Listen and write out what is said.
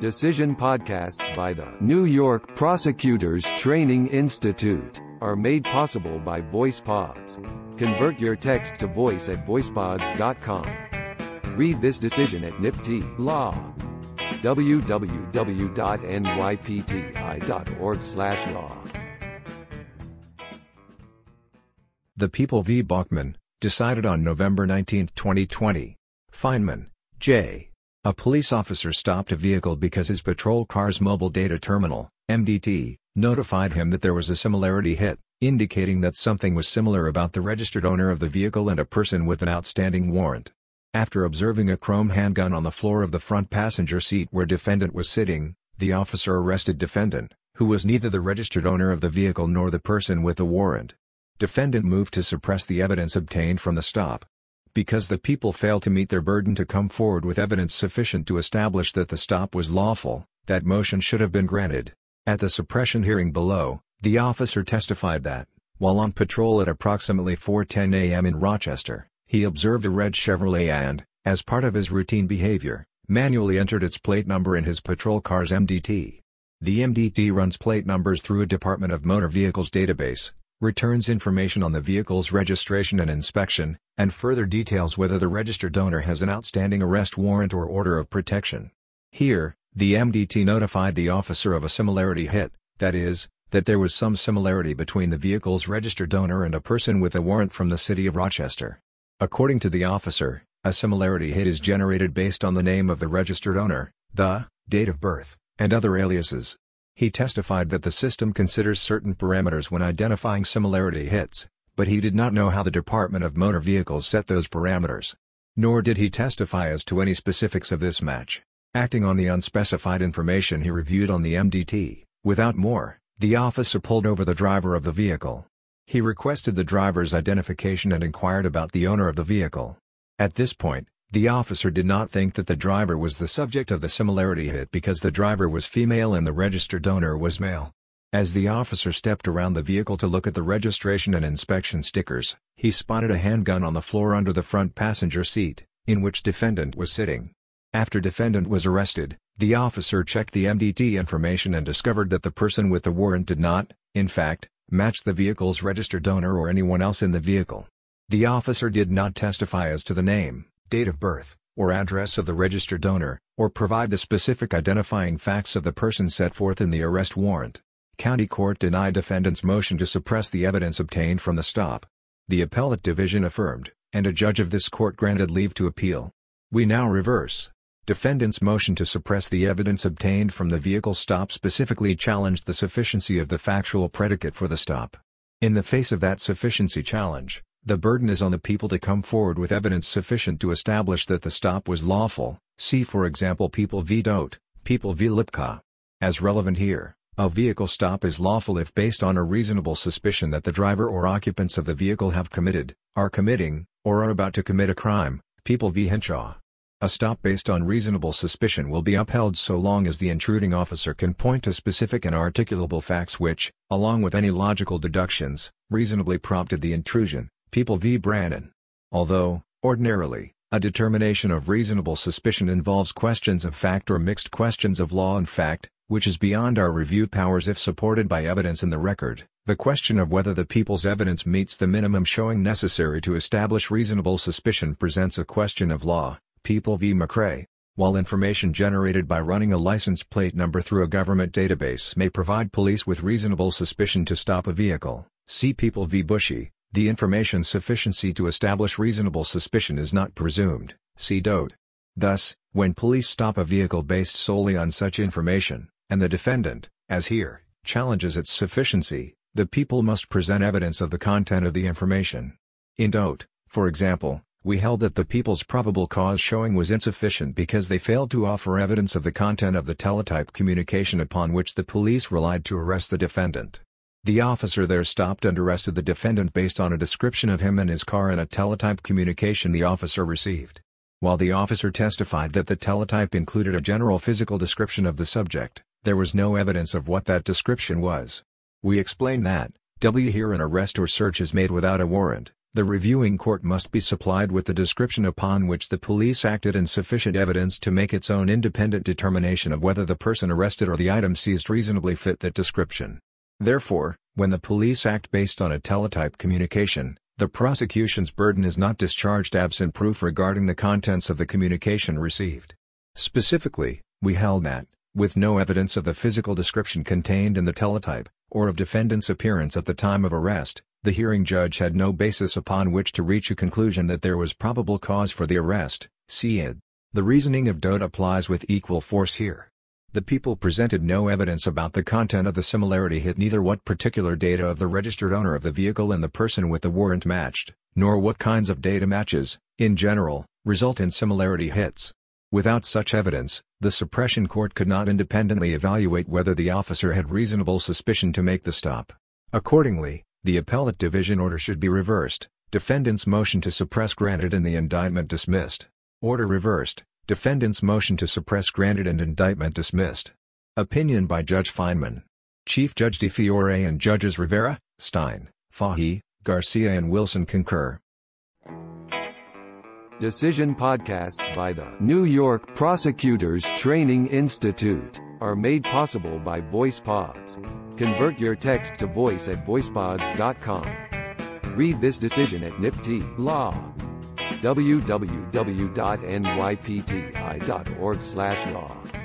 Decision podcasts by the New York Prosecutors Training Institute are made possible by VoicePods. Convert your text to voice at voicepods.com. Read this decision at NYPTI Law. www.nypti.org/law. The People v. Balkman decided on November 19, 2020. Feinman, J. A police officer stopped a vehicle because his patrol car's mobile data terminal, MDT, notified him that there was a similarity hit, indicating that something was similar about the registered owner of the vehicle and a person with an outstanding warrant. After observing a chrome handgun on the floor of the front passenger seat where defendant was sitting, the officer arrested defendant, who was neither the registered owner of the vehicle nor the person with the warrant. Defendant moved to suppress the evidence obtained from the stop. Because the people failed to meet their burden to come forward with evidence sufficient to establish that the stop was lawful, that motion should have been granted. At the suppression hearing below, the officer testified that, while on patrol at approximately 4.10 a.m. in Rochester, he observed a red Chevrolet and, as part of his routine behavior, manually entered its plate number in his patrol car's MDT. The MDT runs plate numbers through a Department of Motor Vehicles database, returns information on the vehicle's registration and inspection, and further details whether the registered owner has an outstanding arrest warrant or order of protection. Here, the MDT notified the officer of a similarity hit, that is, that there was some similarity between the vehicle's registered owner and a person with a warrant from the city of Rochester. According to the officer, a similarity hit is generated based on the name of the registered owner, the date of birth, and other aliases. He testified that the system considers certain parameters when identifying similarity hits, but he did not know how the Department of Motor Vehicles set those parameters. Nor did he testify as to any specifics of this match. Acting on the unspecified information he reviewed on the MDT, without more, the officer pulled over the driver of the vehicle. He requested the driver's identification and inquired about the owner of the vehicle. At this point, the officer did not think that the driver was the subject of the similarity hit because the driver was female and the registered owner was male. As the officer stepped around the vehicle to look at the registration and inspection stickers, he spotted a handgun on the floor under the front passenger seat, in which defendant was sitting. After defendant was arrested, the officer checked the MDT information and discovered that the person with the warrant did not, in fact, match the vehicle's registered owner or anyone else in the vehicle. The officer did not testify as to the name, date of birth, or address of the registered donor, or provide the specific identifying facts of the person set forth in the arrest warrant. County Court denied defendant's motion to suppress the evidence obtained from the stop. The appellate division affirmed, and a judge of this court granted leave to appeal. We now reverse. Defendant's motion to suppress the evidence obtained from the vehicle stop specifically challenged the sufficiency of the factual predicate for the stop. In the face of that sufficiency challenge, the burden is on the people to come forward with evidence sufficient to establish that the stop was lawful, see for example People v. Dodt, People v. Lypka. As relevant here, a vehicle stop is lawful if based on a reasonable suspicion that the driver or occupants of the vehicle have committed, are committing, or are about to commit a crime, People v. Hinshaw. A stop based on reasonable suspicion will be upheld so long as the intruding officer can point to specific and articulable facts which, along with any logical deductions, reasonably prompted the intrusion. People v. Brannon. Although, ordinarily, a determination of reasonable suspicion involves questions of fact or mixed questions of law and fact, which is beyond our review powers if supported by evidence in the record, the question of whether the people's evidence meets the minimum showing necessary to establish reasonable suspicion presents a question of law. People v. McRay. While information generated by running a license plate number through a government database may provide police with reasonable suspicion to stop a vehicle, see People v. Bushey, the information's sufficiency to establish reasonable suspicion is not presumed, see Dodt. Thus, when police stop a vehicle based solely on such information, and the defendant, as here, challenges its sufficiency, the people must present evidence of the content of the information. In Dodt, for example, we held that the people's probable cause showing was insufficient because they failed to offer evidence of the content of the teletype communication upon which the police relied to arrest the defendant. The officer there stopped and arrested the defendant based on a description of him and his car and a teletype communication the officer received. While the officer testified that the teletype included a general physical description of the subject, there was no evidence of what that description was. We explain that, W here an arrest or search is made without a warrant, The reviewing court must be supplied with the description upon which the police acted and sufficient evidence to make its own independent determination of whether the person arrested or the item seized reasonably fit that description. Therefore, when the police act based on a teletype communication, the prosecution's burden is not discharged absent proof regarding the contents of the communication received. Specifically, we held that, with no evidence of the physical description contained in the teletype, or of defendant's appearance at the time of arrest, the hearing judge had no basis upon which to reach a conclusion that there was probable cause for the arrest, see it. The reasoning of Dodt applies with equal force here. The people presented no evidence about the content of the similarity hit neither what particular data of the registered owner of the vehicle and the person with the warrant matched, nor what kinds of data matches, in general, result in similarity hits. Without such evidence, the suppression court could not independently evaluate whether the officer had reasonable suspicion to make the stop. Accordingly, the appellate division order should be reversed, defendant's motion to suppress granted and the indictment dismissed. Order reversed, Defendant's motion to suppress granted and indictment dismissed. Opinion by Judge Feinman. Chief Judge DeFiore and Judges Rivera, Stein, Fahy, Garcia and Wilson concur. Decision podcasts by the New York Prosecutors Training Institute are made possible by VoicePods. Convert your text to voice at voicepods.com. Read this decision at NYPTI Law www.nypti.org/law